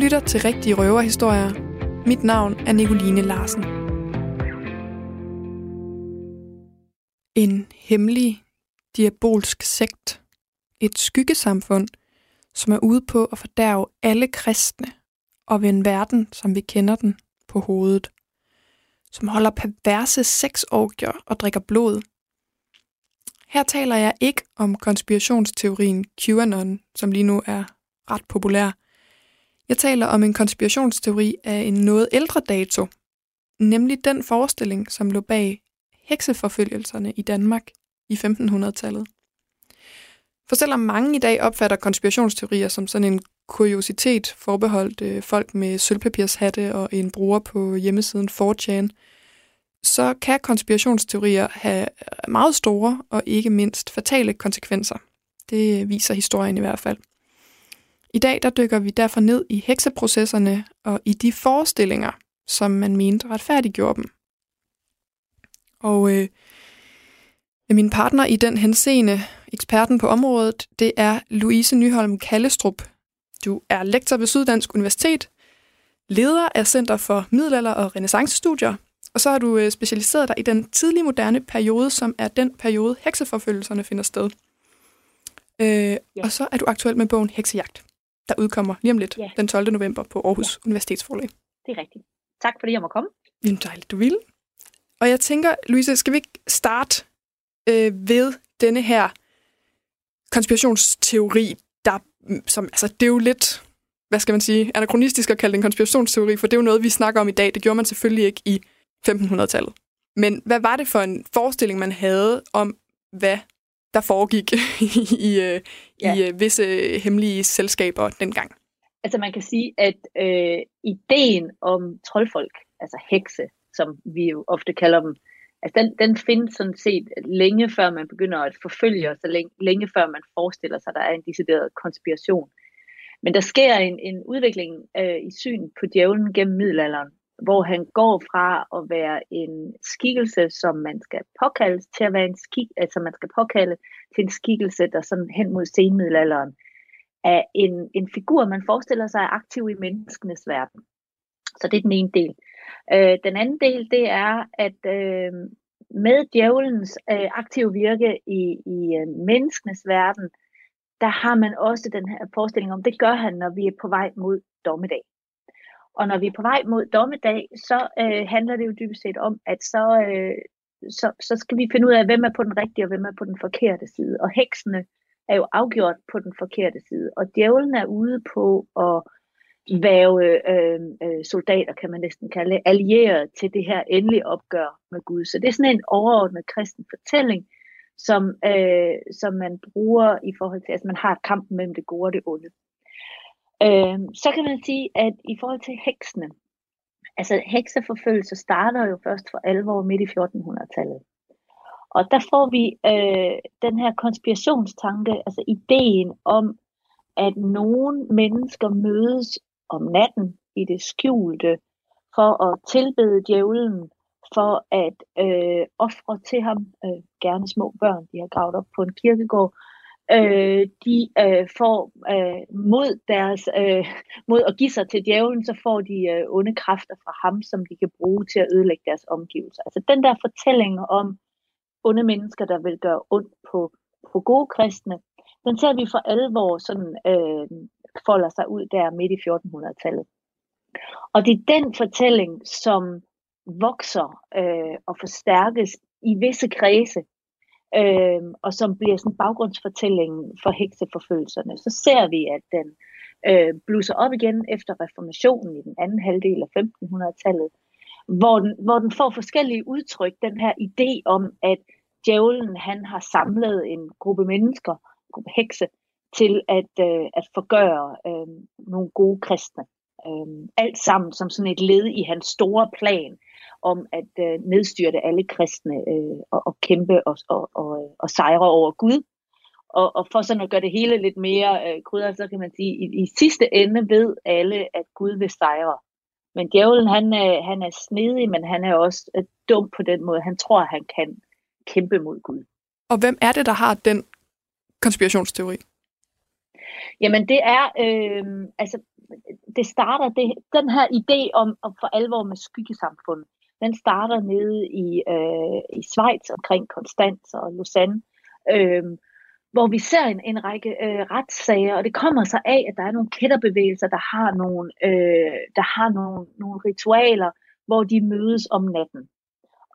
lytter til Rigtige Røverhistorier. Mit navn er Nicoline Larsen. En hemmelig, diabolsk sekt. Et skyggesamfund, som er ude på at fordærve alle kristne og vende verden, som vi kender den, på hovedet. Som holder perverse sexorgier og drikker blod. Her taler jeg ikke om konspirationsteorien QAnon, som lige nu er ret populær. Jeg taler om en konspirationsteori af en noget ældre dato, nemlig den forestilling, som lå bag hekseforfølgelserne i Danmark i 1500-tallet. For selvom mange i dag opfatter konspirationsteorier som sådan en kuriositet forbeholdt øh, folk med sølvpapirshatte og en bruger på hjemmesiden 4chan, så kan konspirationsteorier have meget store og ikke mindst fatale konsekvenser. Det viser historien i hvert fald. I dag der dykker vi derfor ned i hekseprocesserne og i de forestillinger, som man mente retfærdiggjorde dem. Og øh, min partner i den henseende, eksperten på området, det er Louise Nyholm Kallestrup. Du er lektor ved Syddansk Universitet, leder af Center for Middelalder- og Renaissancestudier, og så har du øh, specialiseret dig i den tidlige moderne periode, som er den periode, hekseforfølgelserne finder sted. Øh, ja. Og så er du aktuel med bogen Heksejagt der udkommer lige om lidt ja. den 12. november på Aarhus ja. Universitetsforlag. Det er rigtigt. Tak fordi jeg må komme. Jamen dejligt, du vil. Og jeg tænker, Louise, skal vi ikke starte øh, ved denne her konspirationsteori, der, som, altså, det er jo lidt, hvad skal man sige, anachronistisk at kalde det en konspirationsteori, for det er jo noget, vi snakker om i dag. Det gjorde man selvfølgelig ikke i 1500-tallet. Men hvad var det for en forestilling, man havde om, hvad der foregik i, i, øh, ja. i øh, visse hemmelige selskaber dengang. Altså man kan sige, at øh, ideen om troldfolk, altså hekse, som vi jo ofte kalder dem, altså den, den findes sådan set længe før man begynder at forfølge os, og længe, længe før man forestiller sig, at der er en decideret konspiration. Men der sker en, en udvikling øh, i syn på djævlen gennem middelalderen, hvor han går fra at være en skikkelse, som man skal påkaldes til at være en skik, altså man skal påkalde til en skikkelse, der sådan hen mod senmiddelalderen er en, en figur, man forestiller sig er aktiv i menneskenes verden. Så det er den ene del. Øh, den anden del, det er, at øh, med djævelens øh, aktive virke i, i øh, menneskenes verden, der har man også den her forestilling om, det gør han, når vi er på vej mod dommedag. Og når vi er på vej mod dommedag, så øh, handler det jo dybest set om, at så, øh, så, så skal vi finde ud af, hvem er på den rigtige og hvem er på den forkerte side. Og heksene er jo afgjort på den forkerte side. Og djævlen er ude på at være øh, øh, soldater, kan man næsten kalde allieret til det her endelige opgør med Gud. Så det er sådan en overordnet kristen fortælling, som, øh, som man bruger i forhold til, at altså man har kampen mellem det gode og det onde. Øh, så kan man sige, at i forhold til heksene, altså hekseforfølgelse starter jo først for alvor midt i 1400-tallet. Og der får vi øh, den her konspirationstanke, altså ideen om, at nogle mennesker mødes om natten i det skjulte for at tilbede djævlen, for at øh, ofre til ham, øh, gerne små børn, de har gravet op på en kirkegård, øh, de øh, får øh, mod deres øh, mod at give sig til djævlen, så får de øh, onde kræfter fra ham, som de kan bruge til at ødelægge deres omgivelser. Altså den der fortælling om onde mennesker, der vil gøre ondt på, på gode kristne, den ser vi for alvor sådan øh, folder sig ud der midt i 1400-tallet. Og det er den fortælling, som vokser øh, og forstærkes i visse kredse øh, og som bliver sådan baggrundsfortællingen for hekseforfølgelserne, så ser vi, at den øh, blusser op igen efter reformationen i den anden halvdel af 1500-tallet, hvor den, hvor den får forskellige udtryk, den her idé om, at djævlen han har samlet en gruppe mennesker, en gruppe hekse, til at, øh, at forgøre øh, nogle gode kristne. Øh, alt sammen som sådan et led i hans store plan om at øh, nedstyrte alle kristne øh, og, og kæmpe og, og, og, og sejre over Gud. Og, og for sådan at gøre det hele lidt mere øh, krydret, så kan man sige, i, i sidste ende ved alle, at Gud vil sejre. Men djævlen, han er, han er snedig, men han er også øh, dum på den måde. Han tror, at han kan kæmpe mod Gud. Og hvem er det, der har den konspirationsteori? Jamen det er, øh, altså det starter, det, den her idé om, om for alvor med skyggesamfund, den starter nede i, øh, i Schweiz omkring Konstanz og Lausanne, øh, hvor vi ser en, en række øh, retssager, og det kommer så af, at der er nogle kætterbevægelser, der har nogle, øh, der har nogle, nogle ritualer, hvor de mødes om natten.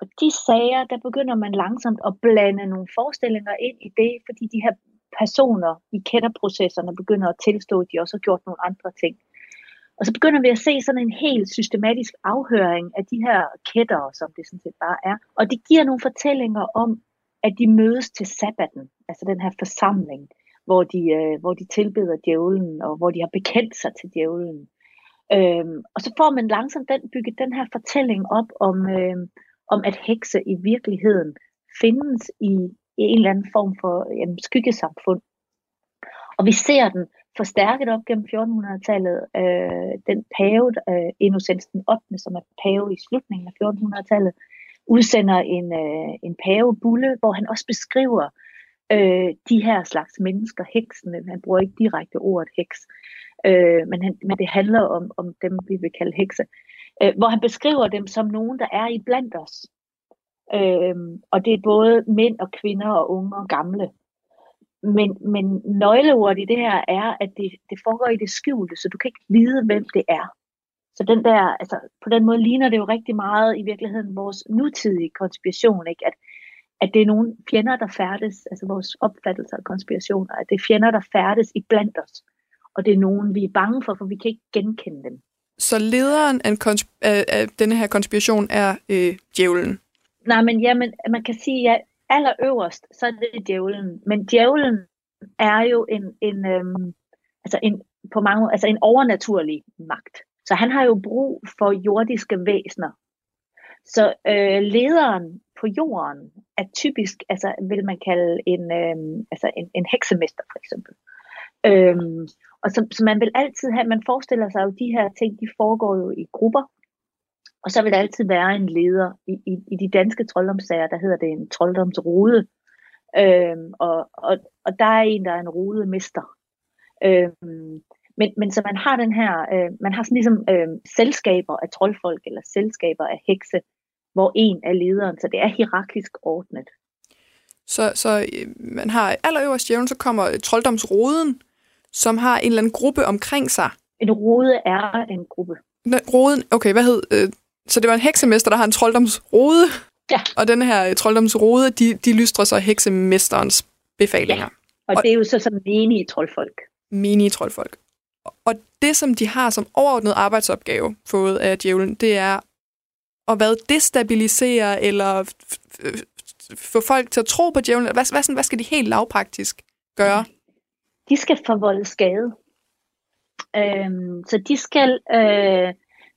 Og de sager, der begynder man langsomt at blande nogle forestillinger ind i det, fordi de her personer i kætterprocesserne begynder at tilstå, at de også har gjort nogle andre ting. Og så begynder vi at se sådan en helt systematisk afhøring af de her kætter, som det sådan set bare er. Og det giver nogle fortællinger om, at de mødes til sabbaten, altså den her forsamling, hvor de, øh, hvor de tilbeder djævlen, og hvor de har bekendt sig til djævlen. Øhm, og så får man langsomt den, bygget den her fortælling op om, øh, om at hekse i virkeligheden findes i, i en eller anden form for jamen, skyggesamfund. Og vi ser den forstærket op gennem 1400-tallet. Øh, den pave, øh, Innocens den 8., som er pave i slutningen af 1400-tallet, udsender en, øh, en pavebulle, hvor han også beskriver øh, de her slags mennesker, heksene. Han bruger ikke direkte ordet heks, øh, men, han, men det handler om, om dem, vi vil kalde hekse. Øh, hvor han beskriver dem som nogen, der er i blandt os. Øh, og det er både mænd og kvinder og unge og gamle. Men, men nøgleordet i det her er, at det, det foregår i det skjulte, så du kan ikke vide, hvem det er. Så den der, altså, på den måde ligner det jo rigtig meget i virkeligheden vores nutidige konspiration, ikke? At, at det er nogle fjender, der færdes, altså vores opfattelser af konspirationer, at det er fjender, der færdes i blandt os. Og det er nogen, vi er bange for, for vi kan ikke genkende dem. Så lederen af, konsp- af, af denne her konspiration er øh, djævlen? Nej, men jamen, man kan sige, at allerøverst, så er det djævlen. Men djævlen er jo en, en, øhm, altså en, på mange, altså en overnaturlig magt. Så han har jo brug for jordiske væsener. Så øh, lederen på jorden er typisk, altså vil man kalde en, øh, altså en, en heksemester for eksempel. Øhm, og så, så man vil altid have, man forestiller sig jo, de her ting, de foregår jo i grupper. Og så vil der altid være en leder. I, i, i de danske trolddomssager, der hedder det en trolddomsrude. Øhm, og, og, og der er en, der er en rudemester. Øhm, men, men så man har den her, øh, man har sådan ligesom øh, selskaber af troldfolk, eller selskaber af hekse, hvor en er lederen, så det er hierarkisk ordnet. Så, så øh, man har allerøverst jævn, så kommer trolddomsroden, som har en eller anden gruppe omkring sig. En rode er en gruppe. Roden, okay, hvad hed... Øh, så det var en heksemester, der har en trolddomsrode. Ja. Og den her øh, trolddomsrode, de, de lystrer så heksemesterens befalinger. Ja. Og, og det er jo så sådan menige troldfolk. Menige troldfolk. Og det, som de har som overordnet arbejdsopgave fået af djævlen, det er at hvad destabilisere eller få folk til at tro på djævlen. Hvad, hvad, hvad skal de helt lavpraktisk gøre? De skal forvolde skade. Øhm, så de skal, øh,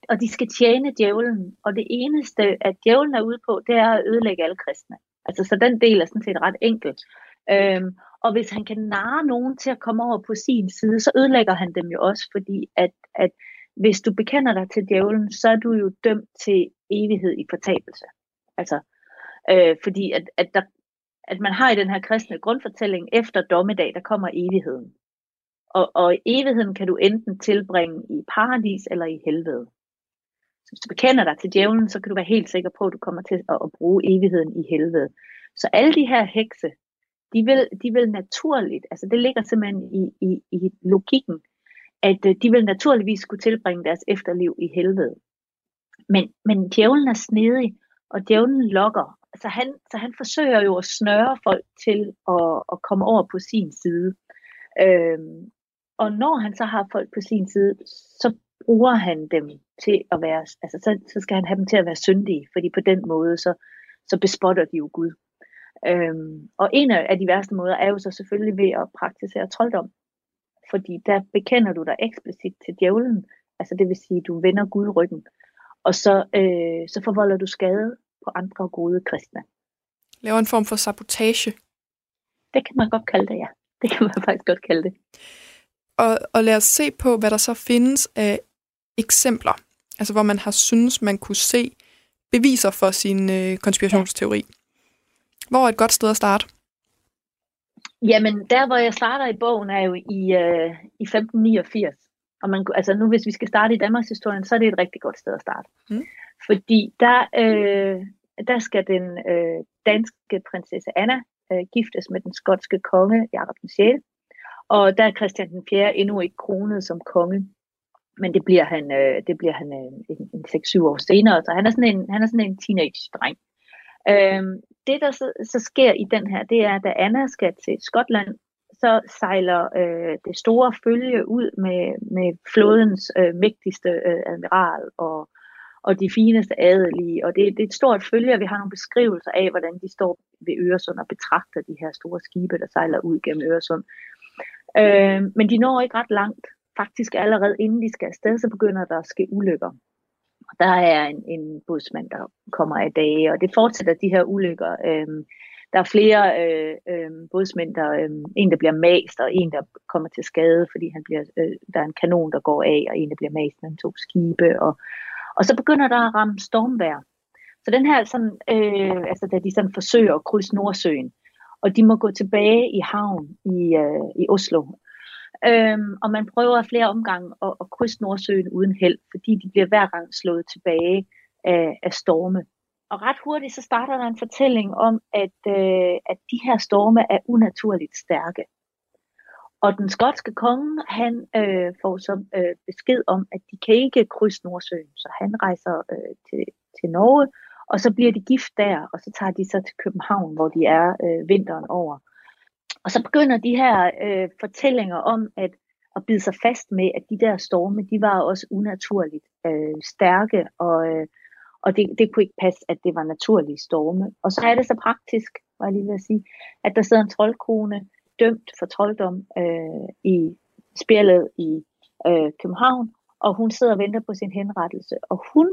og de skal tjene djævlen. Og det eneste, at djævlen er ude på, det er at ødelægge alle kristne. Altså, så den del er sådan set ret enkel. Øhm, og hvis han kan narre nogen til at komme over på sin side, så ødelægger han dem jo også, fordi at, at hvis du bekender dig til djævlen, så er du jo dømt til evighed i fortabelse. Altså, øh, fordi at, at, der, at man har i den her kristne grundfortælling, efter dommedag, der kommer evigheden. Og, og evigheden kan du enten tilbringe i paradis eller i helvede. Så hvis du bekender dig til djævlen, så kan du være helt sikker på, at du kommer til at, at bruge evigheden i helvede. Så alle de her hekse, de vil, de vil naturligt, altså det ligger simpelthen i, i, i logikken, at øh, de vil naturligvis skulle tilbringe deres efterliv i helvede. Men, men djævlen er snedig, og djævlen lokker. Så han, så han forsøger jo at snøre folk til at, at komme over på sin side. Øhm, og når han så har folk på sin side, så bruger han dem til at være, altså så, så skal han have dem til at være syndige, fordi på den måde, så, så bespotter de jo Gud. Øhm, og en af de værste måder er jo så selvfølgelig ved at praktisere trolddom. Fordi der bekender du dig eksplicit til djævlen, altså det vil sige, du vender Gud ryggen, og så, øh, så forvolder du skade på andre gode kristne. Laver en form for sabotage. Det kan man godt kalde det, ja. Det kan man faktisk godt kalde det. Og, og lad os se på, hvad der så findes af eksempler, altså hvor man har synes man kunne se beviser for sin øh, konspirationsteori. Hvor er et godt sted at starte? Jamen, der hvor jeg starter i bogen er jo i, øh, i 1589. Og man, altså nu, hvis vi skal starte i Danmarks historie, så er det et rigtig godt sted at starte. Mm. Fordi der, øh, der skal den øh, danske prinsesse Anna øh, giftes med den skotske konge Jakob den 6. Og der er Christian den 4. endnu ikke kronet som konge. Men det bliver han, øh, det bliver han øh, en, en 6-7 år senere, så han er sådan en, han er sådan en teenage-dreng. Øhm, det, der så, så sker i den her, det er, at da Anna skal til Skotland, så sejler øh, det store følge ud med, med flådens øh, mægtigste øh, admiral og, og de fineste adelige. Og det, det er et stort følge, og vi har nogle beskrivelser af, hvordan de står ved Øresund og betragter de her store skibe, der sejler ud gennem Øresund. Øh, men de når ikke ret langt. Faktisk allerede inden de skal afsted, så begynder der at ske ulykker. Og der er en, en budsmand, der kommer af dage, og det fortsætter de her ulykker. Øhm, der er flere øh, øh, bådsmænd, der, øh, en der bliver mast, og en der kommer til skade, fordi han bliver, øh, der er en kanon, der går af, og en der bliver mast med to skibe. Og, og så begynder der at ramme stormvær. Så den her, sådan, øh, altså da de sådan forsøger at krydse Nordsøen, og de må gå tilbage i havn i, øh, i Oslo. Øhm, og man prøver flere omgange at, at krydse Nordsøen uden held, fordi de bliver hver gang slået tilbage af, af storme. Og ret hurtigt så starter der en fortælling om, at, øh, at de her storme er unaturligt stærke. Og den skotske konge, han øh, får så øh, besked om, at de kan ikke krydse Nordsøen, så han rejser øh, til, til Norge, og så bliver de gift der, og så tager de så til København, hvor de er øh, vinteren over. Og så begynder de her øh, fortællinger om, at at bide sig fast med, at de der storme, de var også unaturligt øh, stærke, og, øh, og det, det kunne ikke passe, at det var naturlige storme. Og så er det så praktisk, var jeg lige ved at sige, at der sidder en troldkone dømt for trolddom øh, i spjældet i øh, København, og hun sidder og venter på sin henrettelse. Og hun,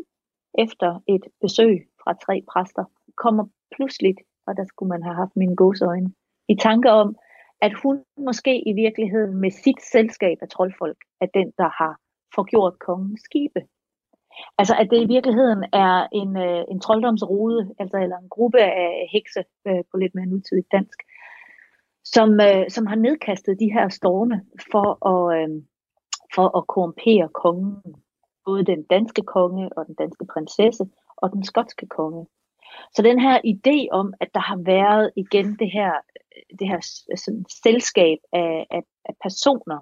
efter et besøg fra tre præster, kommer pludselig, og der skulle man have haft mine gåsøjne, i tanke om, at hun måske i virkeligheden med sit selskab af troldfolk er den, der har forgjort kongens skibe. Altså at det i virkeligheden er en, øh, en trolddomsrode, altså eller en gruppe af hekse øh, på lidt mere nutidigt dansk, som, øh, som har nedkastet de her storme for at, øh, for at korrumpere kongen. Både den danske konge og den danske prinsesse og den skotske konge. Så den her idé om, at der har været igen det her, det her sådan, selskab af, af, af personer,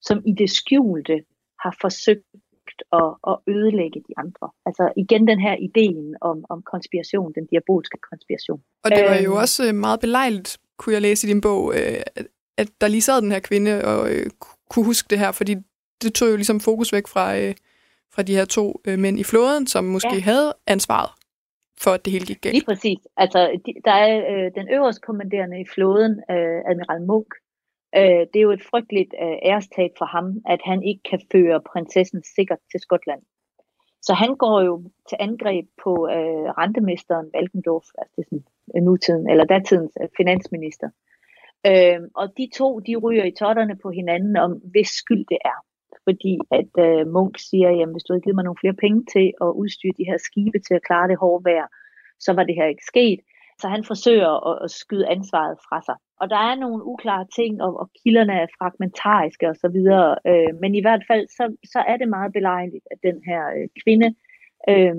som i det skjulte har forsøgt at, at ødelægge de andre. Altså igen den her ideen om, om konspiration, den diabolske konspiration. Og det var jo øhm. også øh, meget belejligt, kunne jeg læse i din bog, øh, at der lige sad den her kvinde og øh, kunne huske det her, fordi det tog jo ligesom fokus væk fra, fra de her to mænd i flåden, som måske ja. havde ansvaret for, at det hele gik galt. Lige præcis. Altså, der er øh, den øverste kommanderende i flåden, øh, Admiral Munk, Øh, det er jo et frygteligt øh, ærestab for ham, at han ikke kan føre prinsessen sikkert til Skotland. Så han går jo til angreb på øh, rentemesteren Valkendorf, altså det er sådan, øh, nutiden, eller datidens øh, finansminister. Øh, og de to, de ryger i totterne på hinanden om, hvis skyld det er. Fordi at øh, Munk siger, jamen hvis du havde givet mig nogle flere penge til at udstyre de her skibe til at klare det hårde vejr, så var det her ikke sket. Så han forsøger at, at skyde ansvaret fra sig. Og der er nogle uklare ting, og, og kilderne er fragmentariske osv., øh, men i hvert fald så, så er det meget belejligt, at den her øh, kvinde øh,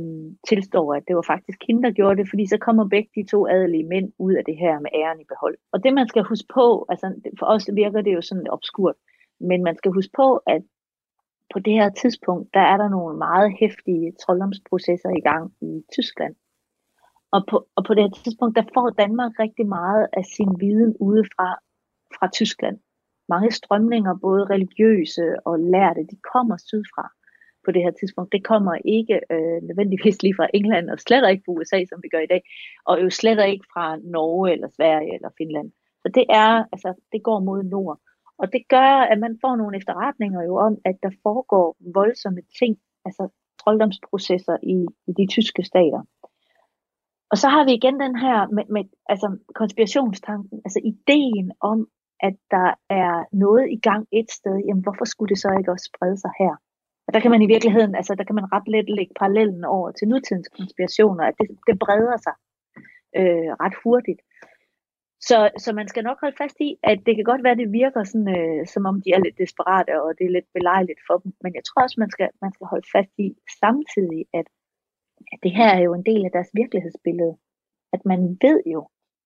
tilstår, at det var faktisk hende, der gjorde det, fordi så kommer begge de to adelige mænd ud af det her med æren i behold. Og det man skal huske på, altså for os virker det jo sådan obskurt, men man skal huske på, at på det her tidspunkt, der er der nogle meget hæftige trolddomsprocesser i gang i Tyskland. Og på, og på det her tidspunkt, der får Danmark rigtig meget af sin viden udefra fra Tyskland. Mange strømninger, både religiøse og lærte, de kommer sydfra på det her tidspunkt. Det kommer ikke øh, nødvendigvis lige fra England, og slet ikke fra USA, som vi gør i dag, og jo slet ikke fra Norge eller Sverige eller Finland. Så det er, altså, det går mod nord. Og det gør, at man får nogle efterretninger jo om, at der foregår voldsomme ting, altså trolddomsprocesser i, i de tyske stater. Og så har vi igen den her med, med altså konspirationstanken, altså ideen om, at der er noget i gang et sted, jamen hvorfor skulle det så ikke også sprede sig her? Og der kan man i virkeligheden, altså der kan man ret let lægge parallellen over til nutidens konspirationer, at det, det breder sig øh, ret hurtigt. Så, så man skal nok holde fast i, at det kan godt være, at det virker sådan, øh, som om de er lidt desperate, og det er lidt belejligt for dem. Men jeg tror også, man skal, man skal holde fast i samtidig, at, at det her er jo en del af deres virkelighedsbillede. At man ved jo,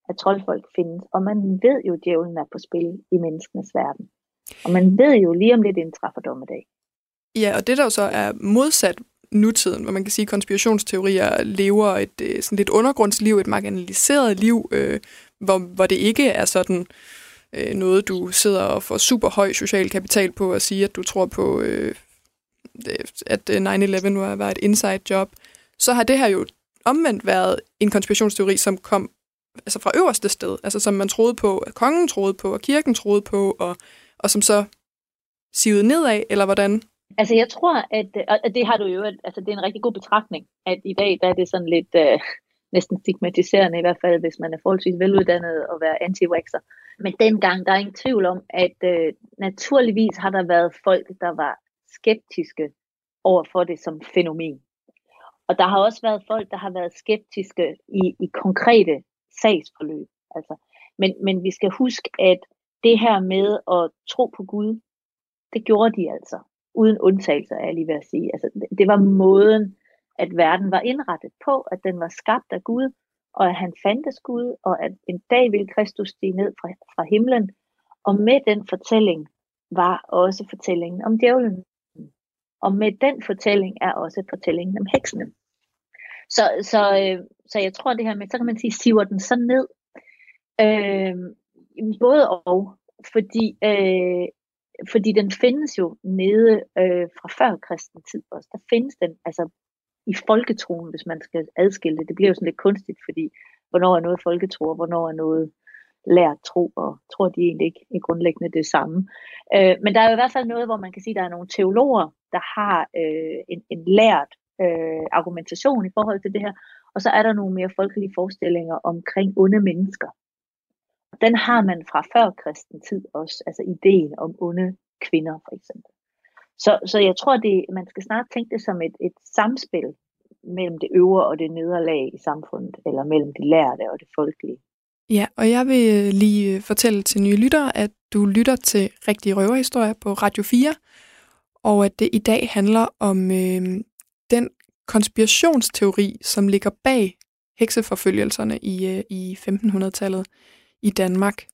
at troldfolk findes, og man ved jo, at djævlen er på spil i menneskenes verden. Og man ved jo lige om lidt indtræffer dommedag. Ja, og det der så er modsat nutiden, hvor man kan sige, at konspirationsteorier lever et øh, sådan lidt undergrundsliv, et marginaliseret liv, øh, hvor, hvor det ikke er sådan øh, noget, du sidder og får super høj social kapital på at sige, at du tror på, øh, at øh, 9-11 var, var et inside job, så har det her jo omvendt været en konspirationsteori, som kom altså fra øverste sted, altså som man troede på, at kongen troede på, og kirken troede på, og, og som så sivede nedad, eller hvordan? Altså jeg tror, at, og det har du jo, altså det er en rigtig god betragtning, at i dag der er det sådan lidt øh, næsten stigmatiserende, i hvert fald hvis man er forholdsvis veluddannet og være anti-waxer. Men dengang, der er ingen tvivl om, at øh, naturligvis har der været folk, der var skeptiske over for det som fænomen. Og der har også været folk, der har været skeptiske i, i konkrete sagsforløb. Altså, men, men vi skal huske, at det her med at tro på Gud, det gjorde de altså. Uden undtagelser er jeg lige ved at sige. Altså, det, det var måden, at verden var indrettet på, at den var skabt af Gud, og at han fandtes Gud, og at en dag ville Kristus stige ned fra, fra himlen. Og med den fortælling var også fortællingen om djævlen. Og med den fortælling er også fortællingen om heksene. Så, så, øh, så jeg tror det her med, så kan man sige, siver den så ned. Øh, både og, fordi, øh, fordi den findes jo nede øh, fra før kristen tid også. Der findes den altså i folketroen, hvis man skal adskille det. Det bliver jo sådan lidt kunstigt, fordi hvornår er noget folketro, og hvornår er noget lært tro, og tror de egentlig ikke i grundlæggende det samme. Øh, men der er jo i hvert fald noget, hvor man kan sige, at der er nogle teologer, der har øh, en, en lært øh, argumentation i forhold til det her, og så er der nogle mere folkelige forestillinger omkring onde mennesker. Den har man fra før kristen tid også, altså ideen om onde kvinder for eksempel. Så, så jeg tror, det, man skal snart tænke det som et, et samspil mellem det øvre og det nederlag i samfundet, eller mellem det lærte og det folkelige. Ja, og jeg vil øh, lige øh, fortælle til nye lyttere, at du lytter til Rigtige Røverhistorier på Radio 4, og at det i dag handler om øh, den konspirationsteori, som ligger bag hekseforfølgelserne i, øh, i 1500-tallet i Danmark.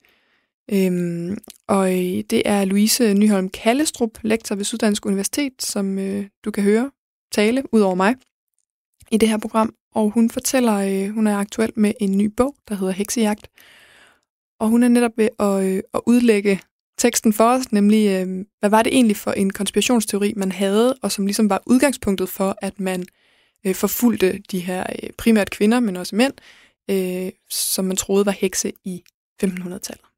Øhm, og øh, det er Louise Nyholm Kallestrup, lektor ved Syddansk Universitet, som øh, du kan høre tale ud over mig i det her program. Og hun fortæller, øh, hun er aktuel med en ny bog, der hedder Heksejagt. Og hun er netop ved at, øh, at udlægge teksten for os, nemlig øh, hvad var det egentlig for en konspirationsteori, man havde, og som ligesom var udgangspunktet for, at man øh, forfulgte de her øh, primært kvinder, men også mænd, øh, som man troede var hekse i 1500-tallet.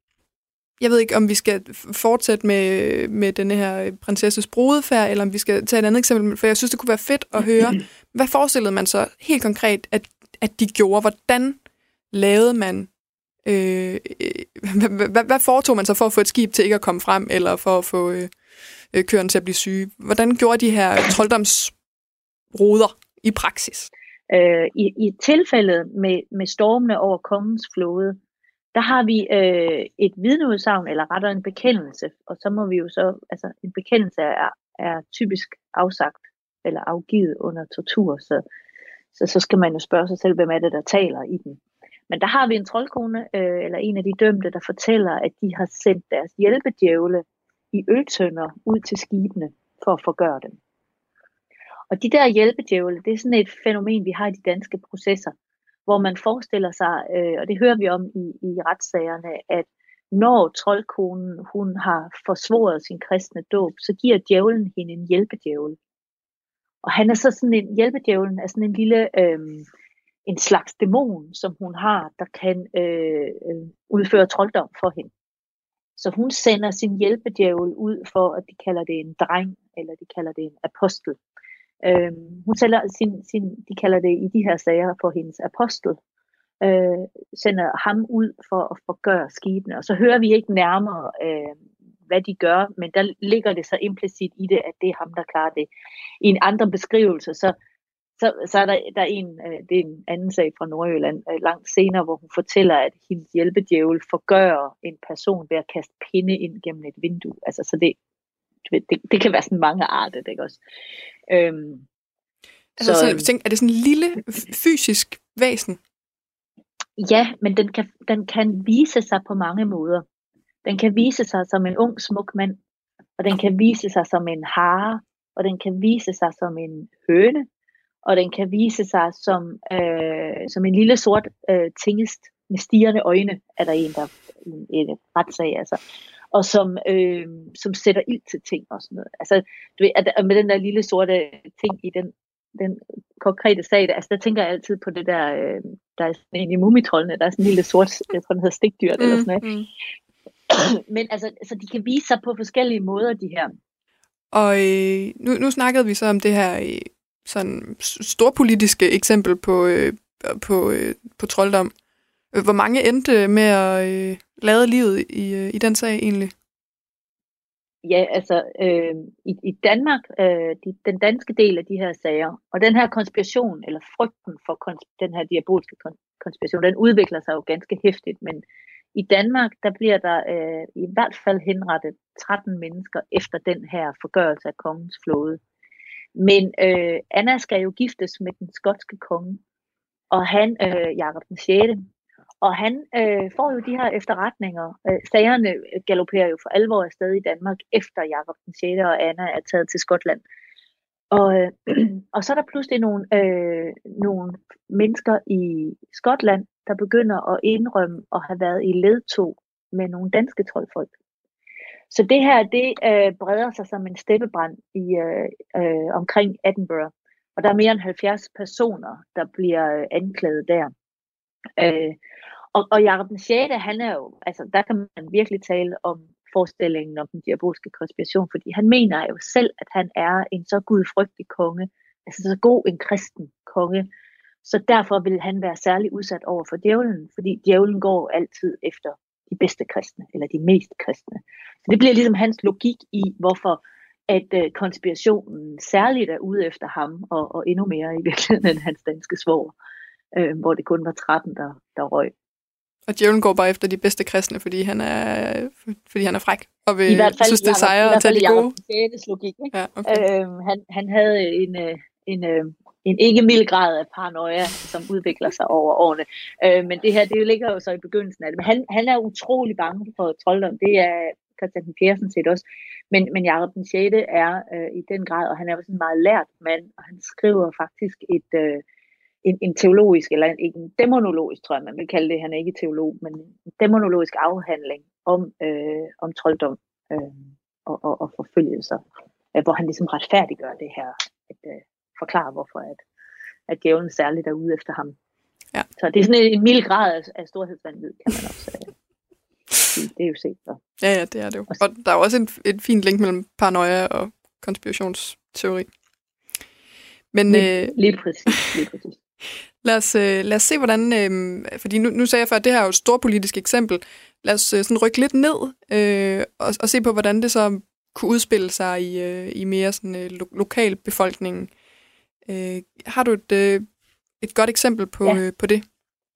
Jeg ved ikke, om vi skal fortsætte med, med den her øh, prinsesses brudefærd, eller om vi skal tage et andet eksempel, for jeg synes, det kunne være fedt at høre, hvad forestillede man så helt konkret, at, at de gjorde? Hvordan lavede man Øh, øh hvad, hvad, foretog man så for at få et skib til ikke at komme frem, eller for at få øh, øh til at blive syge? Hvordan gjorde de her trolddomsruder i praksis? Øh, i, I tilfældet med, med stormene over kongens flåde, der har vi øh, et vidneudsagn, eller rettere en bekendelse, og så må vi jo så, altså en bekendelse er, er typisk afsagt, eller afgivet under tortur, så, så, så skal man jo spørge sig selv, hvem er det, der taler i den. Men der har vi en troldkone, øh, eller en af de dømte, der fortæller, at de har sendt deres hjælpedjævle i øltønder ud til skibene for at forgøre dem. Og de der hjælpedjævle, det er sådan et fænomen, vi har i de danske processer, hvor man forestiller sig, øh, og det hører vi om i, i retssagerne, at når troldkonen hun har forsvoret sin kristne dåb, så giver djævlen hende en hjælpedjævel. Og han er så sådan en, hjælpedjævlen er sådan en lille, øh, en slags dæmon, som hun har, der kan øh, øh, udføre trolddom for hende. Så hun sender sin hjælpedjævel ud for, at de kalder det en dreng, eller de kalder det en apostel. Øh, hun sender sin, sin, de kalder det i de her sager for hendes apostel, øh, sender ham ud for at forgøre skibene. Og så hører vi ikke nærmere, øh, hvad de gør, men der ligger det så implicit i det, at det er ham, der klarer det. I en anden beskrivelse, så så, så er der, der er en, øh, det er en anden sag fra Nordjylland, øh, langt senere, hvor hun fortæller, at hendes hjælpedjævel forgør en person ved at kaste pinde ind gennem et vindue. Altså, så det, det, det kan være sådan mange arter, ikke også? Øhm, altså, så, så tænk, er det sådan en lille fysisk væsen? Ja, men den kan, den kan vise sig på mange måder. Den kan vise sig som en ung, smuk mand, og den kan vise sig som en hare, og den kan vise sig som en høne, og den kan vise sig som, øh, som en lille sort øh, tingest med stigende øjne, er der en, der en, en retssag, altså. Og som, øh, som sætter ild til ting og sådan noget. Altså, du ved, at, med den der lille sorte ting i den, den konkrete sag, der, altså der tænker jeg altid på det der, øh, der er sådan en i mumitrollene, der er sådan en lille sort, jeg tror den hedder stikdyr, mm, eller sådan noget. Mm. Men altså, så de kan vise sig på forskellige måder, de her. Og øh, nu, nu snakkede vi så om det her øh, sådan storpolitiske eksempel på, øh, på, øh, på trolddom. Øh, hvor mange endte med at øh, lade livet i, øh, i den sag egentlig? Ja, altså øh, i, i Danmark, øh, de, den danske del af de her sager, og den her konspiration, eller frygten for kons- den her diabolske konspiration, den udvikler sig jo ganske hæftigt, men i Danmark, der bliver der øh, i hvert fald henrettet 13 mennesker efter den her forgørelse af kongens flåde. Men øh, Anna skal jo giftes med den skotske konge, og han, øh, Jakob den 6., og han øh, får jo de her efterretninger. Øh, sagerne øh, galopperer jo for alvor afsted i Danmark, efter Jakob den 6. og Anna er taget til Skotland. Og, øh, og så er der pludselig nogle, øh, nogle mennesker i Skotland, der begynder at indrømme at have været i ledtog med nogle danske troldfolk. Så det her, det øh, breder sig som en steppebrand i, øh, øh, omkring Edinburgh. Og der er mere end 70 personer, der bliver øh, anklaget der. Øh, og, og Jacob den 6., han er jo, altså der kan man virkelig tale om forestillingen om den diabolske konspiration, fordi han mener jo selv, at han er en så gudfrygtig konge, altså så god en kristen konge, så derfor vil han være særlig udsat over for djævlen, fordi djævlen går altid efter de bedste kristne, eller de mest kristne. Så det bliver ligesom hans logik i, hvorfor at øh, konspirationen særligt er ude efter ham, og, og endnu mere i virkeligheden end hans danske svår, øh, hvor det kun var 13, der, der røg. Og djævlen går bare efter de bedste kristne, fordi han er, fordi han er fræk, og vil, I hvert fald, synes, det er sejre at tage de gode. Er logik, ikke? Ja, okay. øhm, han, han havde en, øh, en, øh, en ikke mild grad af paranoia, som udvikler sig over årene. Øh, men det her, det ligger jo så i begyndelsen af det. Men han, han er utrolig bange for trolddom. Det er Christian Piersen set også. Men, men Jacob den 6. er øh, i den grad, og han er også en meget lært mand, og han skriver faktisk et, øh, en, en teologisk, eller en, en demonologisk, tror jeg, man vil kalde det. Han er ikke teolog, men en demonologisk afhandling om, øh, om trolddom øh, og, og, og forfølgelser, øh, hvor han ligesom retfærdiggør det her, at, øh, forklare, hvorfor at, at djævlen særligt er ude efter ham. Ja. Så det er sådan en, mild grad af, af storhedsvandvid, kan man også øh. Det er jo set så. Ja, ja, det er det jo. Og der er også en, et fint link mellem paranoia og konspirationsteori. Men, lige, øh, lige præcis, lige præcis. Lad os, øh, lad os se, hvordan... Øh, fordi nu, nu sagde jeg før, at det her er jo et stort politisk eksempel. Lad os øh, sådan rykke lidt ned øh, og, og se på, hvordan det så kunne udspille sig i, øh, i mere sådan, øh, lo- lokal befolkningen. Øh, har du et, øh, et godt eksempel på, ja. øh, på det?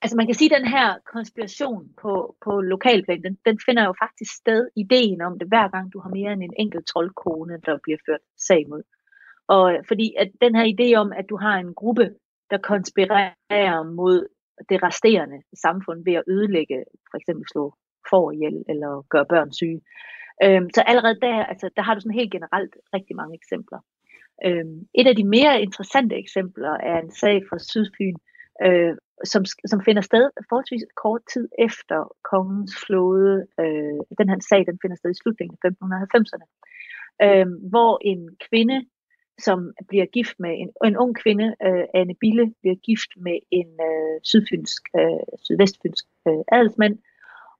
Altså man kan sige, at den her konspiration på, på lokalplan, den, den finder jo faktisk sted, ideen om det, hver gang du har mere end en enkelt troldkone, der bliver ført sag mod. Og fordi at den her idé om, at du har en gruppe, der konspirerer mod det resterende samfund ved at ødelægge, for eksempel slå for ihjel eller gøre børn syge. Øhm, så allerede der, altså, der har du sådan helt generelt rigtig mange eksempler. Øhm, et af de mere interessante eksempler er en sag fra Sydfyn, øh, som, som finder sted forholdsvis kort tid efter kongens flåde. Øh, den her sag den finder sted i slutningen af 1590'erne, øh, hvor en kvinde, som bliver gift med en, en ung kvinde, øh, Anne Bille, bliver gift med en øh, sydfynsk, øh, sydvestfynsk øh, adelsmand,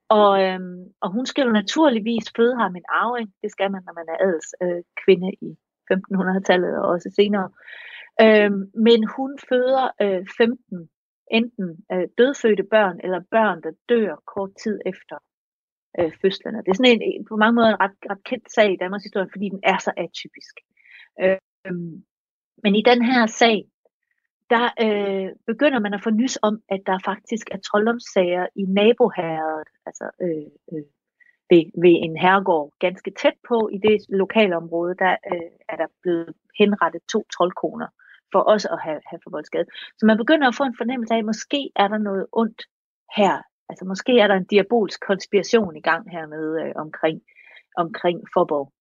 og, øh, og hun skal jo naturligvis føde ham en arving. Det skal man, når man er adels øh, kvinde i 1500-tallet og også senere. Øh, men hun føder øh, 15 enten øh, dødfødte børn eller børn, der dør kort tid efter øh, fødslerne. Det er sådan en, på mange måder en ret, ret kendt sag i Danmarks historie, fordi den er så atypisk. Øh, Øhm, men i den her sag, der øh, begynder man at få nys om, at der faktisk er trolddomssager i naboherredet, altså øh, øh, ved, ved en herregård ganske tæt på i det lokale område, der øh, er der blevet henrettet to troldkoner for også at have, have forvoldsskade. Så man begynder at få en fornemmelse af, at måske er der noget ondt her. Altså måske er der en diabolsk konspiration i gang hernede øh, omkring, omkring Forborg.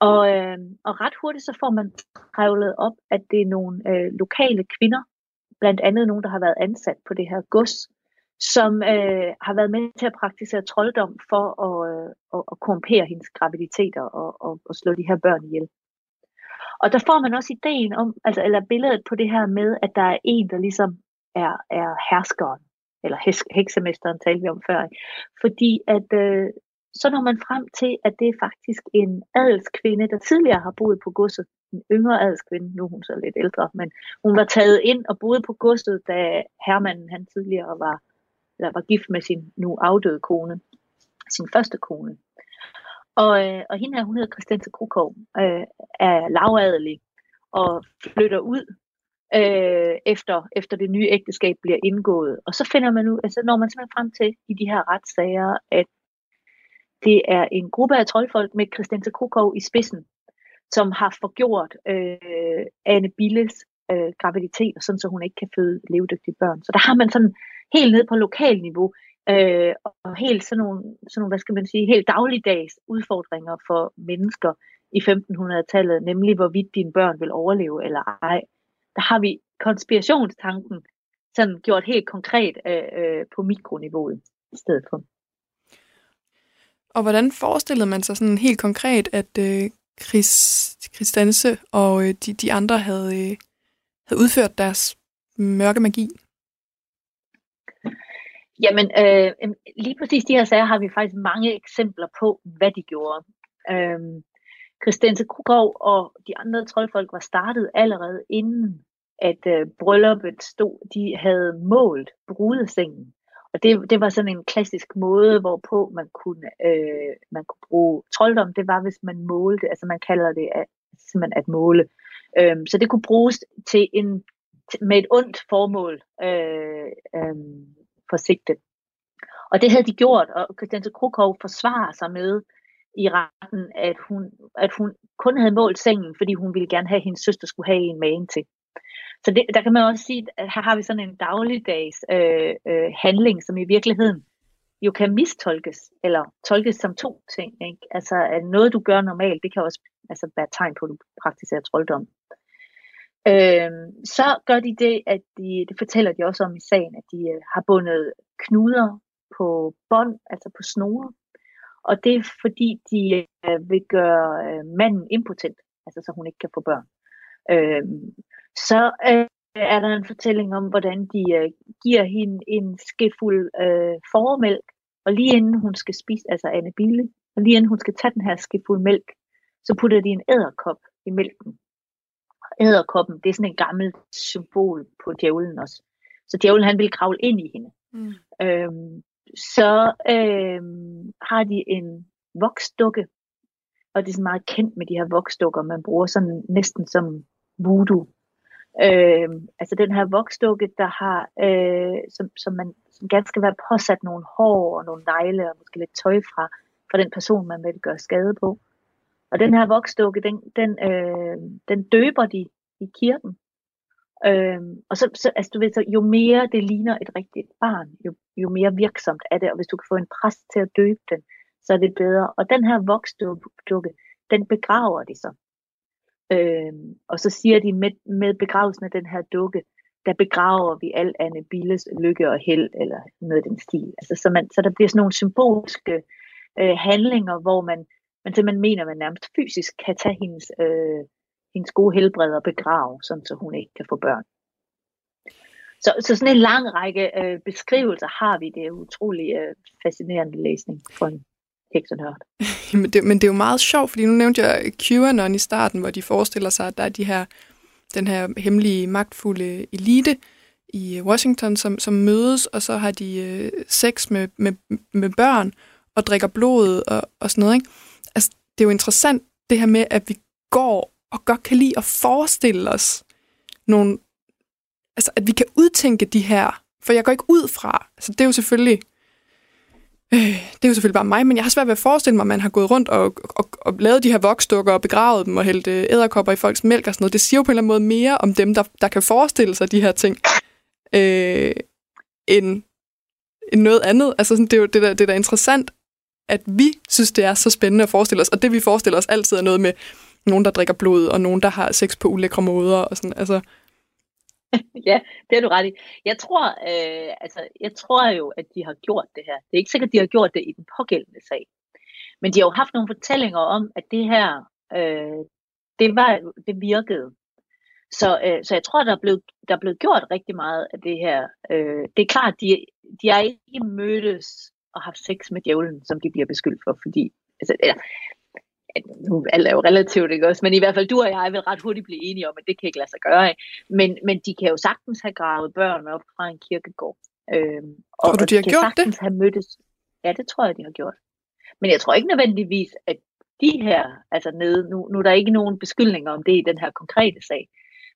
Og, øh, og ret hurtigt så får man trævlet op, at det er nogle øh, lokale kvinder, blandt andet nogen, der har været ansat på det her gods, som øh, har været med til at praktisere trolddom for at, øh, at, at korrumpere hendes graviditeter og, og, og slå de her børn ihjel. Og der får man også ideen om, altså, eller billedet på det her med, at der er en, der ligesom er, er herskeren, eller heksemesteren talte vi om før. Fordi at øh, så når man frem til, at det er faktisk en adelskvinde, der tidligere har boet på godset. En yngre adelskvinde, nu er hun så lidt ældre, men hun var taget ind og boede på godset, da hermanden han tidligere var, eller var gift med sin nu afdøde kone, sin første kone. Og, øh, og hende her, hun hedder Christianse Krukov, øh, er lavadelig og flytter ud øh, efter, efter det nye ægteskab bliver indgået. Og så finder man ud, altså når man simpelthen frem til i de her retssager, at det er en gruppe af troldfolk med Christiane Krukov i spidsen, som har forgjort øh, Anne Billes øh, graviditet, sådan så hun ikke kan føde levedygtige børn. Så der har man sådan helt ned på lokal niveau øh, og helt sådan nogle, sådan nogle, hvad skal man sige, helt dagligdags udfordringer for mennesker i 1500-tallet, nemlig hvorvidt dine børn vil overleve eller ej. Der har vi konspirationstanken sådan gjort helt konkret øh, øh, på mikroniveauet i stedet for. Og hvordan forestillede man sig sådan helt konkret, at øh, Chris, Christense og øh, de, de andre havde, øh, havde udført deres mørke magi? Jamen, øh, lige præcis de her sager har vi faktisk mange eksempler på, hvad de gjorde. Øh, Christense Krogov og de andre troldfolk var startet allerede inden, at øh, brylluppet stod. De havde målt brudesengen. Og det, det var sådan en klassisk måde, hvorpå man kunne, øh, man kunne bruge trolddom. Det var, hvis man målte, altså man kalder det at, simpelthen at måle. Øhm, så det kunne bruges til en, med et ondt formål. Øh, øh, forsigtet. Og det havde de gjort, og Christian Krukov forsvarer sig med i retten, at hun, at hun kun havde målt sengen, fordi hun ville gerne have, at hendes søster skulle have en magen til. Så det, der kan man også sige, at her har vi sådan en dagligdags øh, øh, handling, som i virkeligheden jo kan mistolkes, eller tolkes som to ting. Ikke? Altså, at noget du gør normalt, det kan også altså, være tegn på, at du praktiserer trolddom. Øh, så gør de det, at de, det fortæller de også om i sagen, at de øh, har bundet knuder på bånd, altså på snore. Og det er fordi, de øh, vil gøre øh, manden impotent, altså så hun ikke kan få børn. Øh, så øh, er der en fortælling om, hvordan de øh, giver hende en skefuld øh, formælk, og lige inden hun skal spise, altså Anne Bille, og lige inden hun skal tage den her skefuld mælk, så putter de en æderkop i mælken æderkoppen, det er sådan en gammel symbol på djævlen også. Så djævlen han vil kravle ind i hende. Mm. Øhm, så øhm, har de en voksdukke, og det er sådan meget kendt med de her voksdukker, man bruger sådan næsten som voodoo. Øh, altså den her voksdukke, der har, øh, som, som man som gerne skal være påsat nogle hår og nogle negle og måske lidt tøj fra, fra den person, man vil gøre skade på. Og den her voksdukke, den, den, øh, den døber de i kirken. Øh, og så, så, altså du ved, så jo mere det ligner et rigtigt barn, jo, jo mere virksomt er det. Og hvis du kan få en præst til at døbe den, så er det bedre. Og den her voksdukke, den begraver de så. Øh, og så siger de, med, med begravelsen af den her dukke, der begraver vi al Anne Billes lykke og held, eller noget af den stil. Altså, så, man, så der bliver sådan nogle symbolske øh, handlinger, hvor man man simpelthen mener, at man nærmest fysisk kan tage hendes, øh, hendes gode helbred og begrave, sådan så hun ikke kan få børn. Så, så sådan en lang række øh, beskrivelser har vi. Det er utrolig øh, fascinerende læsning for en heksenørd. men, det, men det er jo meget sjovt, fordi nu nævnte jeg QAnon i starten, hvor de forestiller sig, at der er de her, den her hemmelige, magtfulde elite i øh, Washington, som, som mødes, og så har de øh, sex med, med, med børn og drikker blod og, og sådan noget. Ikke? altså, det er jo interessant, det her med, at vi går og godt kan lide at forestille os nogle, altså, at vi kan udtænke de her, for jeg går ikke ud fra, altså det er jo selvfølgelig, øh, det er jo selvfølgelig bare mig, men jeg har svært ved at forestille mig, at man har gået rundt og, og, og lavet de her voksdukker og begravet dem og hældt øh, æderkopper i folks mælk og sådan noget. Det siger jo på en eller anden måde mere om dem, der, der kan forestille sig de her ting, øh, end, end noget andet. Altså sådan, det, er jo, det, der, det der er interessant, at vi synes, det er så spændende at forestille os, og det vi forestiller os altid er noget med nogen, der drikker blod, og nogen, der har sex på ulækre måder, og sådan, altså... ja, det er du ret i. Jeg tror, øh, altså, jeg tror jo, at de har gjort det her. Det er ikke sikkert, at de har gjort det i den pågældende sag. Men de har jo haft nogle fortællinger om, at det her, øh, det, var, det virkede. Så, øh, så jeg tror, der er, blevet, der er blevet gjort rigtig meget af det her. Øh, det er klart, de, de har ikke mødtes og haft sex med djævlen, som de bliver beskyldt for, fordi altså, eller, nu alt er jo relativt, ikke også? Men i hvert fald du og jeg vil ret hurtigt blive enige om, at det kan ikke lade sig gøre. Ikke? Men, men de kan jo sagtens have gravet børn op fra en kirkegård. Øhm, og, tror du, de har de gjort det? Have mødtes. Ja, det tror jeg, de har gjort. Men jeg tror ikke nødvendigvis, at de her, altså nede, nu, nu er der ikke nogen beskyldninger om det i den her konkrete sag,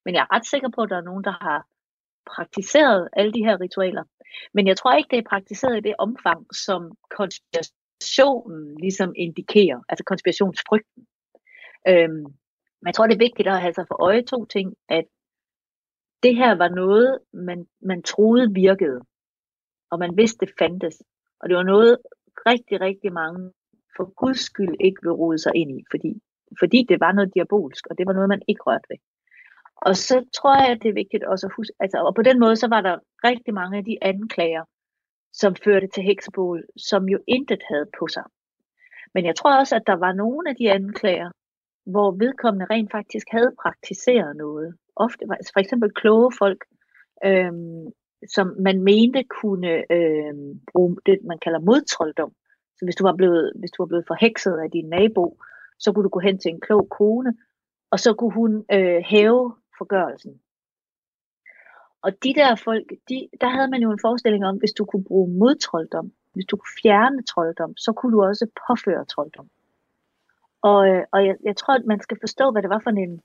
men jeg er ret sikker på, at der er nogen, der har praktiseret alle de her ritualer. Men jeg tror ikke, det er praktiseret i det omfang, som konspirationen ligesom indikerer, altså konspirationsfrygten. Øhm, men jeg tror, det er vigtigt at have sig for øje to ting, at det her var noget, man, man troede virkede, og man vidste, det fandtes. Og det var noget, rigtig, rigtig mange for guds skyld ikke vil rode sig ind i, fordi, fordi det var noget diabolsk, og det var noget, man ikke rørte ved. Og så tror jeg, at det er vigtigt også at huske, altså, og på den måde, så var der rigtig mange af de anklager, som førte til heksebål, som jo intet havde på sig. Men jeg tror også, at der var nogle af de anklager, hvor vedkommende rent faktisk havde praktiseret noget. Ofte var altså for eksempel kloge folk, øhm, som man mente kunne øhm, bruge det, man kalder modtrolddom. Så hvis du var blevet, hvis du var blevet forhekset af din nabo, så kunne du gå hen til en klog kone, og så kunne hun øh, hæve forgørelsen. Og de der folk, de, der havde man jo en forestilling om, hvis du kunne bruge modtrolddom, hvis du kunne fjerne trolddom, så kunne du også påføre trolddom. Og, øh, og jeg, jeg tror, at man skal forstå, hvad det var for en,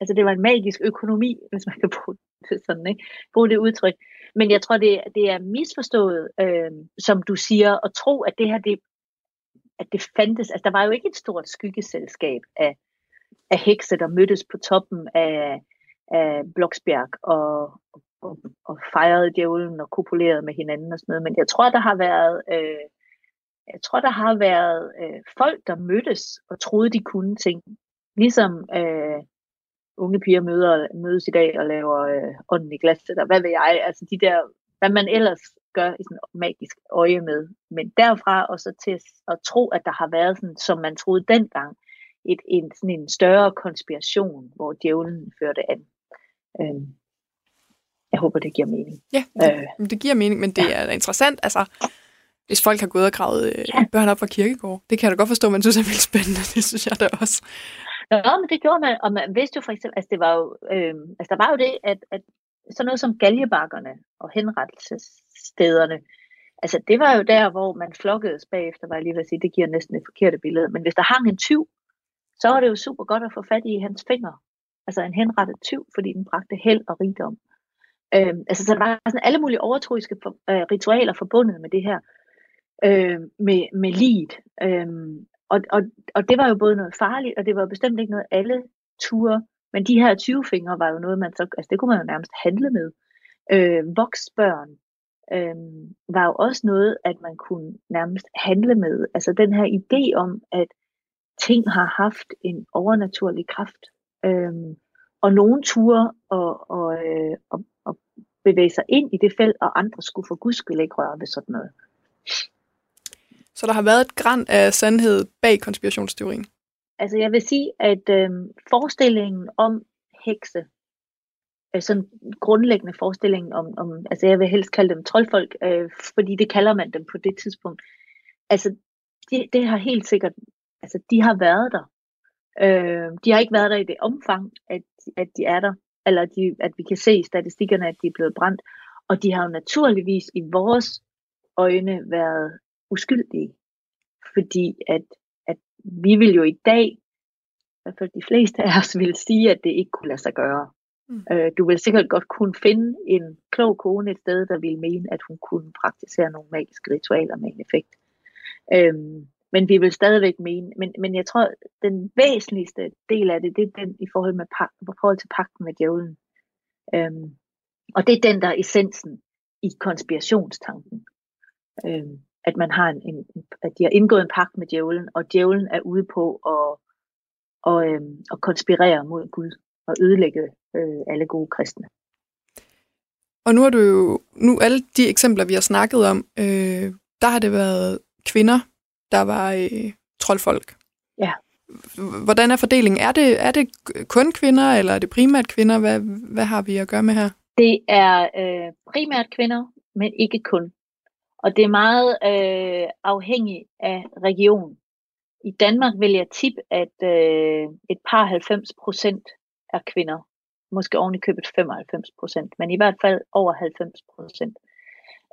altså det var en magisk økonomi, hvis man kan bruge det sådan, ikke? Bruge det udtryk. Men jeg tror, det, det er misforstået, øh, som du siger, at tro, at det her, det, at det fandtes. Altså der var jo ikke et stort skyggeselskab af, af hekse, der mødtes på toppen af, af Bloksbjerg og, og, og fejrede djævlen og kopulerede med hinanden og sådan noget. Men jeg tror, der har været, øh, jeg tror, der har været øh, folk, der mødtes og troede, de kunne ting. Ligesom øh, unge piger møder, mødes i dag og laver øh, ånden i glas, og hvad ved jeg, altså de der, hvad man ellers gør i sådan magisk øje med. Men derfra og så til at tro, at der har været sådan, som man troede dengang, et, en, sådan en større konspiration, hvor djævlen førte an. Øh, jeg håber, det giver mening. Ja, det, øh, det giver mening, men det ja. er interessant, altså, hvis folk har gået og gravet øh, ja. børn op fra kirkegård. Det kan jeg da godt forstå, man synes er vildt spændende. Det synes jeg da også. Ja, men det gjorde man, og man vidste jo for eksempel, altså, det var jo, øh, altså der var jo det, at, at sådan noget som galjebakkerne og henrettelsesstederne, altså det var jo der, hvor man flokkedes bagefter, var jeg lige vil sige, det giver næsten et forkert billede, men hvis der hang en tyv, så var det jo super godt at få fat i hans fingre altså en henrettet tyv, fordi den bragte held og rigdom. Øh, altså, så der var sådan alle mulige overtroiske for, øh, ritualer forbundet med det her, øh, med, med livet. Øh, og, og, og det var jo både noget farligt, og det var bestemt ikke noget alle ture, men de her 20 fingre var jo noget, man så, altså det kunne man jo nærmest handle med. Øh, voksbørn øh, var jo også noget, at man kunne nærmest handle med. Altså den her idé om, at ting har haft en overnaturlig kraft. Øh, og nogle ture og, og, øh, og, og bevæge sig ind i det felt, og andre skulle for guds skyld ikke røre ved sådan noget. Så der har været et græn af sandhed bag konspirationsteorien? Altså jeg vil sige, at øh, forestillingen om hekse, øh, sådan grundlæggende forestillingen om, om, altså jeg vil helst kalde dem troldfolk, øh, fordi det kalder man dem på det tidspunkt. Altså det, det har helt sikkert, altså de har været der. Øh, de har ikke været der i det omfang, at, at de er der, eller de, at vi kan se i statistikkerne, at de er blevet brændt. Og de har jo naturligvis i vores øjne været uskyldige, fordi at, at vi vil jo i dag, i hvert fald de fleste af os, vil sige, at det ikke kunne lade sig gøre. Mm. Øh, du vil sikkert godt kunne finde en klog kone et sted, der vil mene, at hun kunne praktisere nogle magiske ritualer med en effekt. Øhm, men vi vil stadigvæk mene, men, men jeg tror, den væsentligste del af det, det er den i forhold, med i forhold til pakten med djævlen. Øhm, og det er den, der er essensen i konspirationstanken. Øhm, at man har en, en, at de har indgået en pagt med djævlen, og djævlen er ude på at, og, øhm, at konspirere mod Gud og ødelægge øh, alle gode kristne. Og nu har du jo, nu alle de eksempler, vi har snakket om, øh, der har det været kvinder, der var øh, troldfolk. Ja. Hvordan er fordelingen? Er det, er det kun kvinder, eller er det primært kvinder? Hvad, hvad har vi at gøre med her? Det er øh, primært kvinder, men ikke kun. Og det er meget øh, afhængigt af region. I Danmark vil jeg tippe, at øh, et par 90 procent er kvinder. Måske oven i købet 95 procent, men i hvert fald over 90 procent.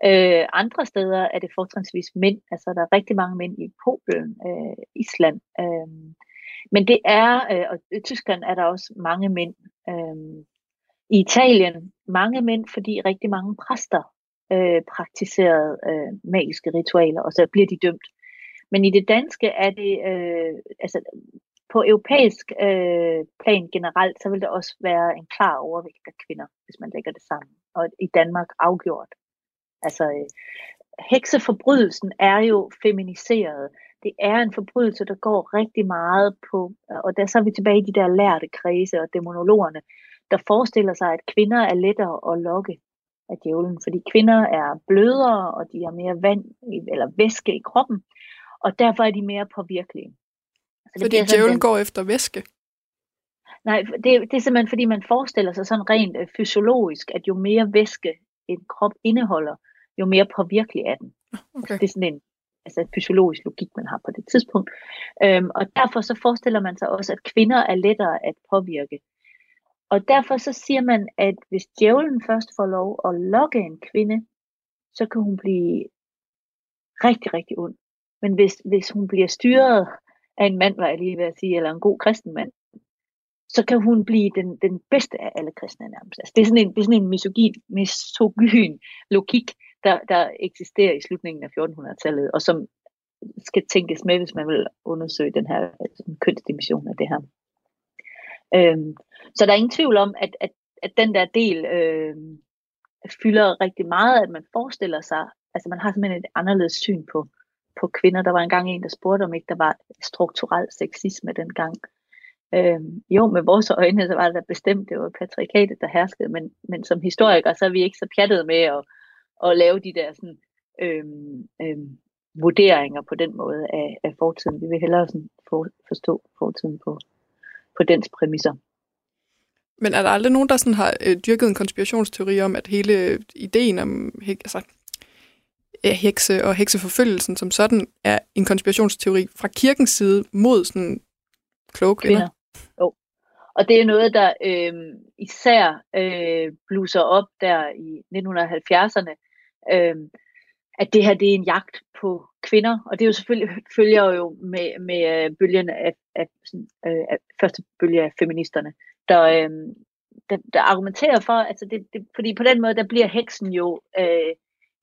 Øh, andre steder er det fortrinsvis mænd, altså der er rigtig mange mænd i Polen, øh, Island. Øh, men det er, øh, og i Tyskland er der også mange mænd. Øh, I Italien mange mænd, fordi rigtig mange præster øh, praktiserede øh, magiske ritualer, og så bliver de dømt. Men i det danske er det, øh, altså på europæisk øh, plan generelt, så vil der også være en klar overvægt af kvinder, hvis man lægger det sammen. Og i Danmark afgjort. Altså, øh, hekseforbrydelsen er jo feminiseret. Det er en forbrydelse, der går rigtig meget på, og der så er vi tilbage i de der lærte kredse og demonologerne, der forestiller sig, at kvinder er lettere at lokke af djævlen, fordi kvinder er blødere, og de har mere vand eller væske i kroppen, og derfor er de mere påvirkelige. Så fordi djævlen den... går efter væske? Nej, det, det er simpelthen fordi, man forestiller sig sådan rent øh, fysiologisk, at jo mere væske en krop indeholder, jo mere påvirkelig er den. Okay. Altså, det er sådan en altså en fysiologisk logik, man har på det tidspunkt. Øhm, og derfor så forestiller man sig også, at kvinder er lettere at påvirke. Og derfor så siger man, at hvis djævlen først får lov at lokke en kvinde, så kan hun blive rigtig, rigtig ond. Men hvis, hvis hun bliver styret af en mand, var jeg lige ved at sige, eller en god kristen mand, så kan hun blive den, den bedste af alle kristne nærmest. Altså, det, er sådan en, det er sådan en misogyn, misogyn logik, der, der eksisterer i slutningen af 1400-tallet, og som skal tænkes med, hvis man vil undersøge den her den kønsdimension af det her. Øhm, så der er ingen tvivl om, at, at, at den der del øh, fylder rigtig meget, at man forestiller sig, altså man har simpelthen et anderledes syn på, på kvinder. Der var engang en, der spurgte, om ikke der var strukturel sexisme dengang. Øhm, jo, med vores øjne, så var det da bestemt, det var patriarkatet, der herskede, men, men som historiker, så er vi ikke så pjattet med at, at lave de der sådan, øhm, øhm, vurderinger på den måde af, af fortiden. Vi vil hellere sådan for, forstå fortiden på, på dens præmisser. Men er der aldrig nogen, der sådan har øh, dyrket en konspirationsteori om, at hele ideen om altså, ja, hekse og hekseforfølgelsen som sådan er en konspirationsteori fra kirkens side mod sådan kloge kvinder? kvinder. Jo. Og det er noget, der øh, især øh, bluser op der i 1970'erne, øh, at det her det er en jagt på kvinder, og det er jo selvfølgelig følger jo med, med øh, bølgen af, af, sådan, øh, af første bølge af feministerne, der, øh, der, der argumenterer for, altså det, det, fordi på den måde, der bliver heksen jo øh,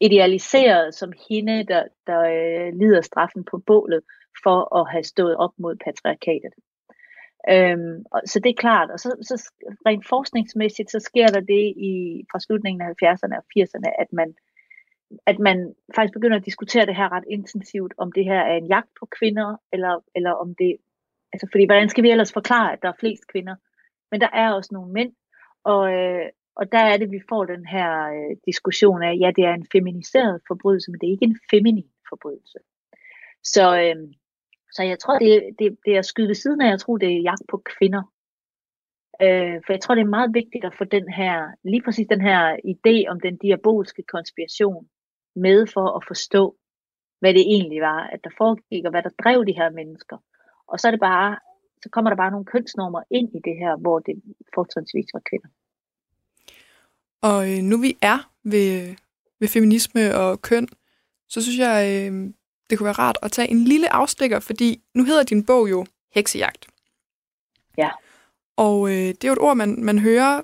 idealiseret som hende, der, der øh, lider straffen på bålet for at have stået op mod patriarkatet. Øhm, og, så det er klart, og så, så rent forskningsmæssigt, så sker der det i, fra slutningen af 70'erne og 80'erne, at man, at man faktisk begynder at diskutere det her ret intensivt, om det her er en jagt på kvinder, eller, eller om det, altså fordi hvordan skal vi ellers forklare, at der er flest kvinder? Men der er også nogle mænd, og, øh, og der er det, vi får den her øh, diskussion af, ja, det er en feminiseret forbrydelse, men det er ikke en feminin forbrydelse. Så, øh, så jeg tror, det, det, det er at skyde ved siden af, jeg tror, det er jagt på kvinder. Øh, for jeg tror, det er meget vigtigt at få den her, lige præcis den her idé om den diabolske konspiration med for at forstå, hvad det egentlig var, at der foregik, og hvad der drev de her mennesker. Og så er det bare, så kommer der bare nogle kønsnormer ind i det her, hvor det fortrinsvis var kvinder. Og øh, nu vi er ved, øh, ved feminisme og køn, så synes jeg, øh, det kunne være rart at tage en lille afstikker, fordi nu hedder din bog jo Heksejagt. Ja. Og øh, det er jo et ord, man, man hører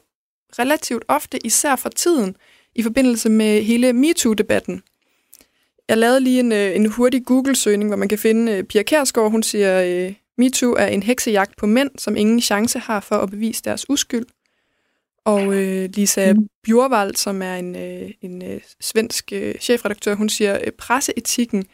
relativt ofte, især for tiden, i forbindelse med hele MeToo-debatten. Jeg lavede lige en, øh, en hurtig Google-søgning, hvor man kan finde uh, Pia Kærsgaard. Hun siger, uh, MeToo er en heksejagt på mænd, som ingen chance har for at bevise deres uskyld. Og uh, Lisa mm. Bjurvald, som er en, uh, en uh, svensk uh, chefredaktør, hun siger, at presseetikken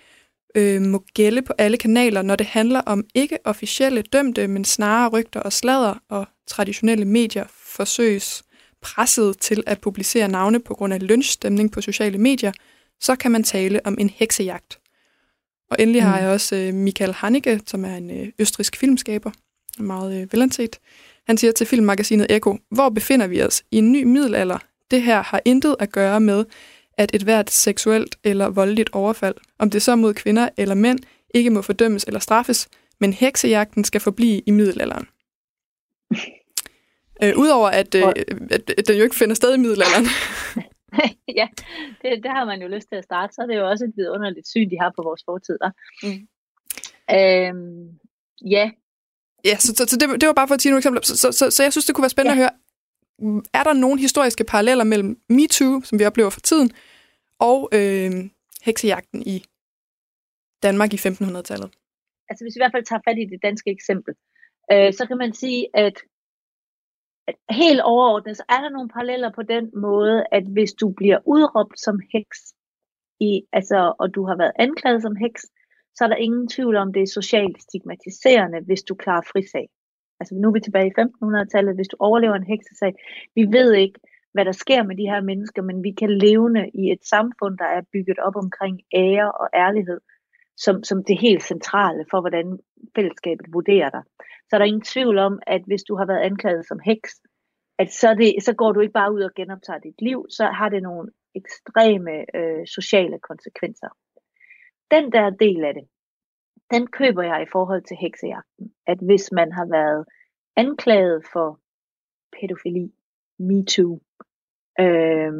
uh, må gælde på alle kanaler, når det handler om ikke officielle dømte, men snarere rygter og slader, og traditionelle medier forsøges presset til at publicere navne på grund af lynchstemning på sociale medier, så kan man tale om en heksejagt. Og endelig mm. har jeg også øh, Michael Haneke, som er en øh, østrisk filmskaber, meget øh, velanset. Han siger til filmmagasinet Eko, hvor befinder vi os i en ny middelalder? Det her har intet at gøre med, at et hvert seksuelt eller voldeligt overfald, om det så mod kvinder eller mænd, ikke må fordømmes eller straffes, men heksejagten skal forblive i middelalderen. Øh, Udover at, øh, at, at den jo ikke finder sted i middelalderen. ja, det, det har man jo lyst til at starte. Så er det jo også et vidunderligt syn, de har på vores fortid. Mm. Øhm, ja. Ja, så, så, så det, det var bare for at sige nogle eksempler. Så, så, så, så jeg synes, det kunne være spændende ja. at høre, er der nogle historiske paralleller mellem MeToo, som vi oplever for tiden, og øh, heksejagten i Danmark i 1500-tallet? Altså hvis vi i hvert fald tager fat i det danske eksempel, øh, så kan man sige, at helt overordnet, så er der nogle paralleller på den måde, at hvis du bliver udråbt som heks, i, altså, og du har været anklaget som heks, så er der ingen tvivl om, det er socialt stigmatiserende, hvis du klarer frisag. Altså nu er vi tilbage i 1500-tallet, hvis du overlever en heksesag. Vi ved ikke, hvad der sker med de her mennesker, men vi kan levende i et samfund, der er bygget op omkring ære og ærlighed, som, som det helt centrale for, hvordan fællesskabet vurderer dig så er der ingen tvivl om, at hvis du har været anklaget som heks, at så, det, så går du ikke bare ud og genoptager dit liv, så har det nogle ekstreme øh, sociale konsekvenser. Den der del af det, den køber jeg i forhold til heksejagten. At hvis man har været anklaget for pædofili, MeToo, øh,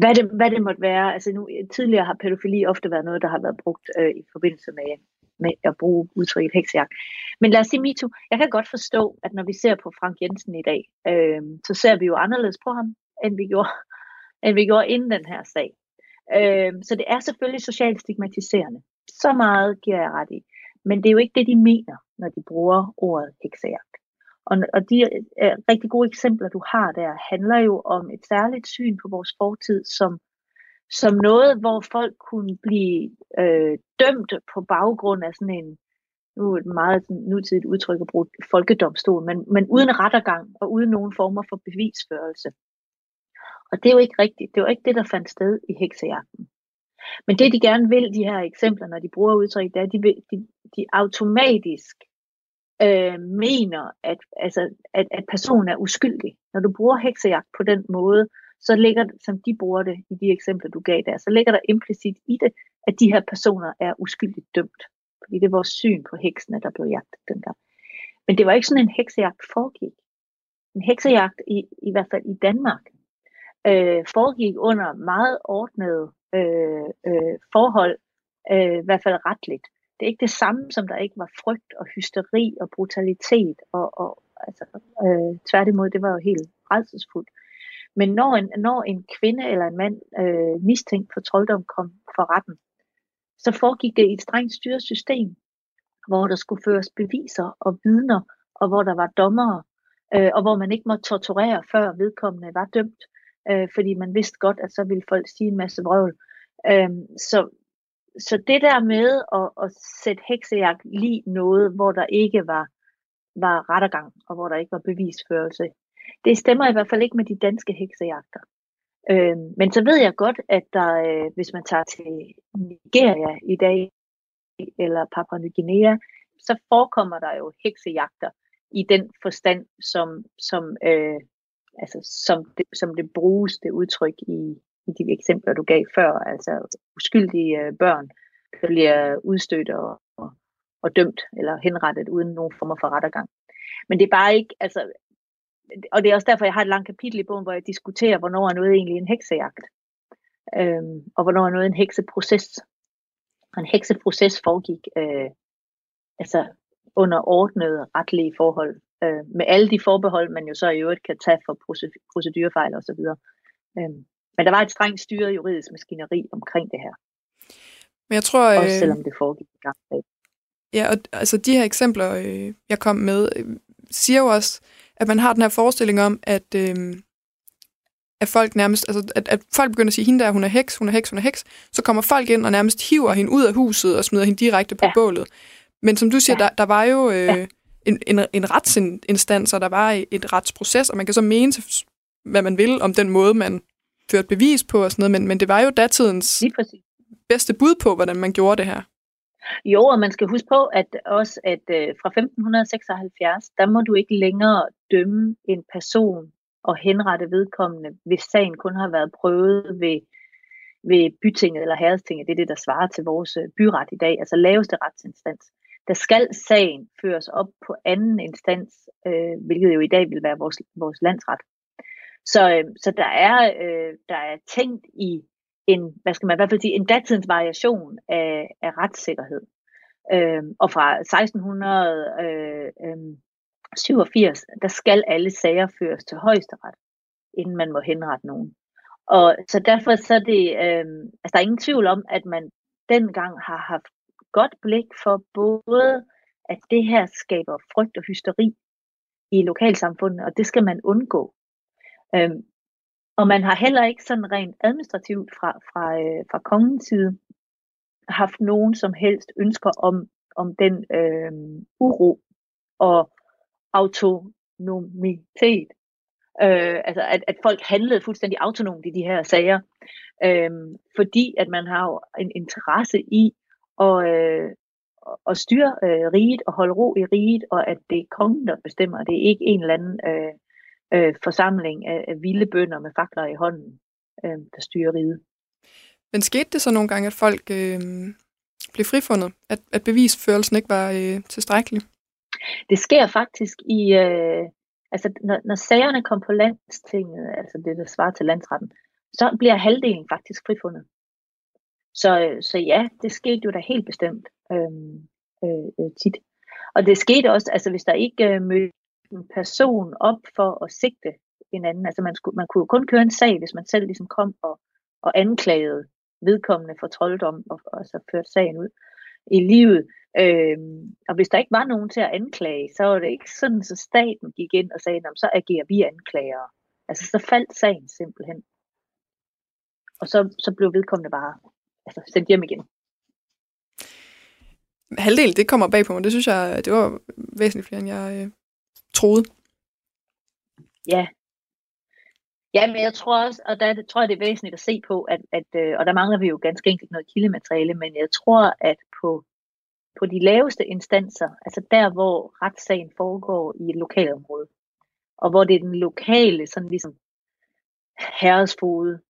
hvad, det, hvad det måtte være. Altså nu, tidligere har pædofili ofte været noget, der har været brugt øh, i forbindelse med med at bruge udtrykket heksejagt. Men lad os sige MeToo. Jeg kan godt forstå, at når vi ser på Frank Jensen i dag, øh, så ser vi jo anderledes på ham, end vi gjorde, end vi gjorde inden den her sag. Øh, så det er selvfølgelig socialt stigmatiserende. Så meget giver jeg ret i. Men det er jo ikke det, de mener, når de bruger ordet heksejagt. Og, og de øh, rigtig gode eksempler, du har der, handler jo om et særligt syn på vores fortid, som som noget, hvor folk kunne blive øh, dømt på baggrund af sådan en, nu et meget nutidigt udtryk at bruge folkedomstol, men, men uden rettergang og uden nogen former for bevisførelse. Og det er jo ikke rigtigt. Det jo ikke det, der fandt sted i heksejagten. Men det, de gerne vil, de her eksempler, når de bruger udtryk, det er, at de, de, de automatisk øh, mener, at, altså, at, at personen er uskyldig. Når du bruger heksejagt på den måde, så ligger, som de bruger det i de eksempler, du gav der, så ligger der implicit i det, at de her personer er uskyldigt dømt. Fordi det var vores syn på heksene, der blev jagtet dengang. Men det var ikke sådan en heksejagt foregik. En heksejagt, i, i hvert fald i Danmark, øh, foregik under meget ordnede øh, øh, forhold, øh, i hvert fald retligt. Det er ikke det samme, som der ikke var frygt og hysteri og brutalitet. Og, og altså, øh, tværtimod, det var jo helt redselsfuldt. Men når en, når en kvinde eller en mand øh, mistænkt for trolddom kom for retten, så foregik det i et strengt styret system, hvor der skulle føres beviser og vidner, og hvor der var dommere, øh, og hvor man ikke måtte torturere, før vedkommende var dømt, øh, fordi man vidste godt, at så ville folk sige en masse vrøvl. Øh, så, så det der med at, at sætte heksejagt lige noget, hvor der ikke var, var rettergang, og hvor der ikke var bevisførelse, det stemmer i hvert fald ikke med de danske heksejagter. Øh, men så ved jeg godt, at der, øh, hvis man tager til Nigeria i dag, eller Papua Ny Guinea, så forekommer der jo heksejagter i den forstand, som, som, øh, altså, som, det, som det bruges, det udtryk i, i de eksempler, du gav før. Altså uskyldige øh, børn, der bliver udstødt og, og, og dømt eller henrettet uden nogen former for rettergang. Men det er bare ikke, altså og det er også derfor, jeg har et langt kapitel i bogen, hvor jeg diskuterer, hvornår er noget egentlig en heksejagt, øhm, og hvornår er noget en hekseproces. Og en hekseproces foregik øh, altså under ordnede retlige forhold, øh, med alle de forbehold, man jo så i øvrigt kan tage for procedurefejl osv. Øh, men der var et strengt styret juridisk maskineri omkring det her. Men jeg tror... Også øh, selvom det foregik i gang. Ja, og altså de her eksempler, øh, jeg kom med, øh, siger jo også, at man har den her forestilling om, at, øh, at folk nærmest, altså at, at folk begynder at sige, hende der, hun er heks, hun er heks, hun er heks, så kommer folk ind og nærmest hiver hende ud af huset og smider hende direkte på ja. bålet. Men som du siger, ja. der, der var jo øh, ja. En, en, en retsinstans, og der var et retsproces, og man kan så mene, hvad man vil om den måde, man førte bevis på og sådan noget, men, men det var jo datidens bedste bud på, hvordan man gjorde det her. Jo, og man skal huske på, at også at øh, fra 1576, der må du ikke længere dømme en person og henrette vedkommende, hvis sagen kun har været prøvet ved, ved bytinget eller herredstinget. Det er det, der svarer til vores øh, byret i dag, altså laveste retsinstans. Der skal sagen føres op på anden instans, øh, hvilket jo i dag vil være vores, vores landsret. Så, øh, så der, er, øh, der er tænkt i en, hvad skal man i hvert fald sige, en datidens variation af, af retssikkerhed. Øh, og fra 1687, øh, øh, der skal alle sager føres til højesteret, inden man må henrette nogen. Og så derfor så er det, øh, altså der er ingen tvivl om, at man dengang har haft godt blik for både, at det her skaber frygt og hysteri i lokalsamfundet, og det skal man undgå. Øhm, og man har heller ikke sådan rent administrativt fra, fra, øh, fra kongens side haft nogen som helst ønsker om, om den øh, uro og autonomitet. Øh, altså at, at folk handlede fuldstændig autonomt i de her sager, øh, fordi at man har jo en interesse i at, øh, at styre øh, riget og holde ro i riget, og at det er kongen, der bestemmer. Det er ikke en eller anden øh, øh, forsamling af, af vilde bønder med fakler i hånden, øh, der styrer riget. Men skete det så nogle gange, at folk øh, blev frifundet? At, at bevisførelsen ikke var øh, tilstrækkelig? Det sker faktisk i... Øh, altså, når, når sagerne kom på landstinget, altså det, der svarer til landsretten, så bliver halvdelen faktisk frifundet. Så, så ja, det skete jo da helt bestemt øhm, øh, øh, tit. Og det skete også, altså hvis der ikke øh, mødte en person op for at sigte en anden. Altså man, skulle, man kunne jo kun køre en sag, hvis man selv ligesom kom og, og anklagede vedkommende for trolddom og, og så førte sagen ud i livet. Øhm, og hvis der ikke var nogen til at anklage, så var det ikke sådan, så staten gik ind og sagde, så agerer vi anklagere. Altså så faldt sagen simpelthen. Og så, så blev vedkommende bare altså, sendt hjem igen. Halvdelen, det kommer bag på mig. Det synes jeg, det var væsentligt flere, end jeg øh, troede. Ja. Ja, men jeg tror også, og der tror jeg, det er væsentligt at se på, at, at øh, og der mangler vi jo ganske enkelt noget kildemateriale, men jeg tror, at på, på de laveste instanser, altså der, hvor retssagen foregår i et lokalområde, og hvor det er den lokale, sådan ligesom herresfode,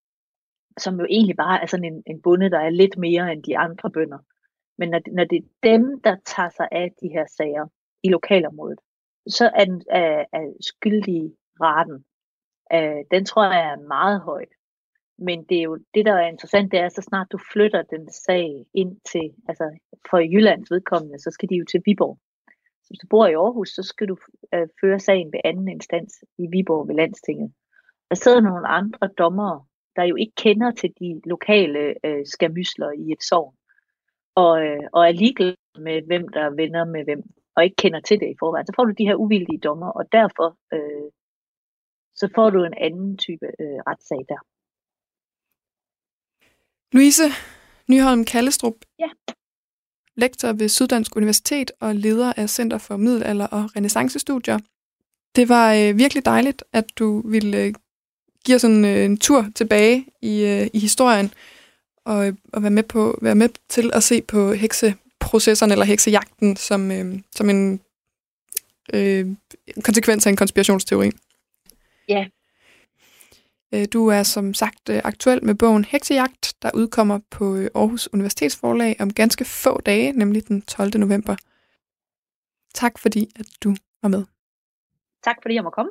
som jo egentlig bare er sådan en, en bonde, der er lidt mere end de andre bønder. Men når, når det er dem, der tager sig af de her sager i lokalområdet, så er, den, er, er skyldige raten, øh, den tror jeg er meget høj. Men det er jo det, der er interessant, det er, så snart du flytter den sag ind til, altså for Jyllands vedkommende, så skal de jo til Viborg. Så hvis du bor i Aarhus, så skal du øh, føre sagen ved anden instans i Viborg ved Landstinget. Der sidder nogle andre dommere, der jo ikke kender til de lokale øh, skamysler i et sovn, og, øh, og er ligeglade med, hvem der vender med hvem og ikke kender til det i forvejen, så får du de her uvildige dommer, og derfor øh, så får du en anden type øh, retssag der. Louise Nyholm Kallestrup, ja. lektor ved Syddansk Universitet og leder af Center for Middelalder og Renaissancestudier. Det var øh, virkelig dejligt, at du ville øh, give os en, øh, en tur tilbage i, øh, i historien og, øh, og være med på være med til at se på hekse processerne eller heksejagten som, øh, som en øh, konsekvens af en konspirationsteori. Ja. Øh, du er som sagt øh, aktuel med bogen Heksejagt, der udkommer på Aarhus Universitetsforlag om ganske få dage, nemlig den 12. november. Tak fordi, at du var med. Tak fordi jeg må komme.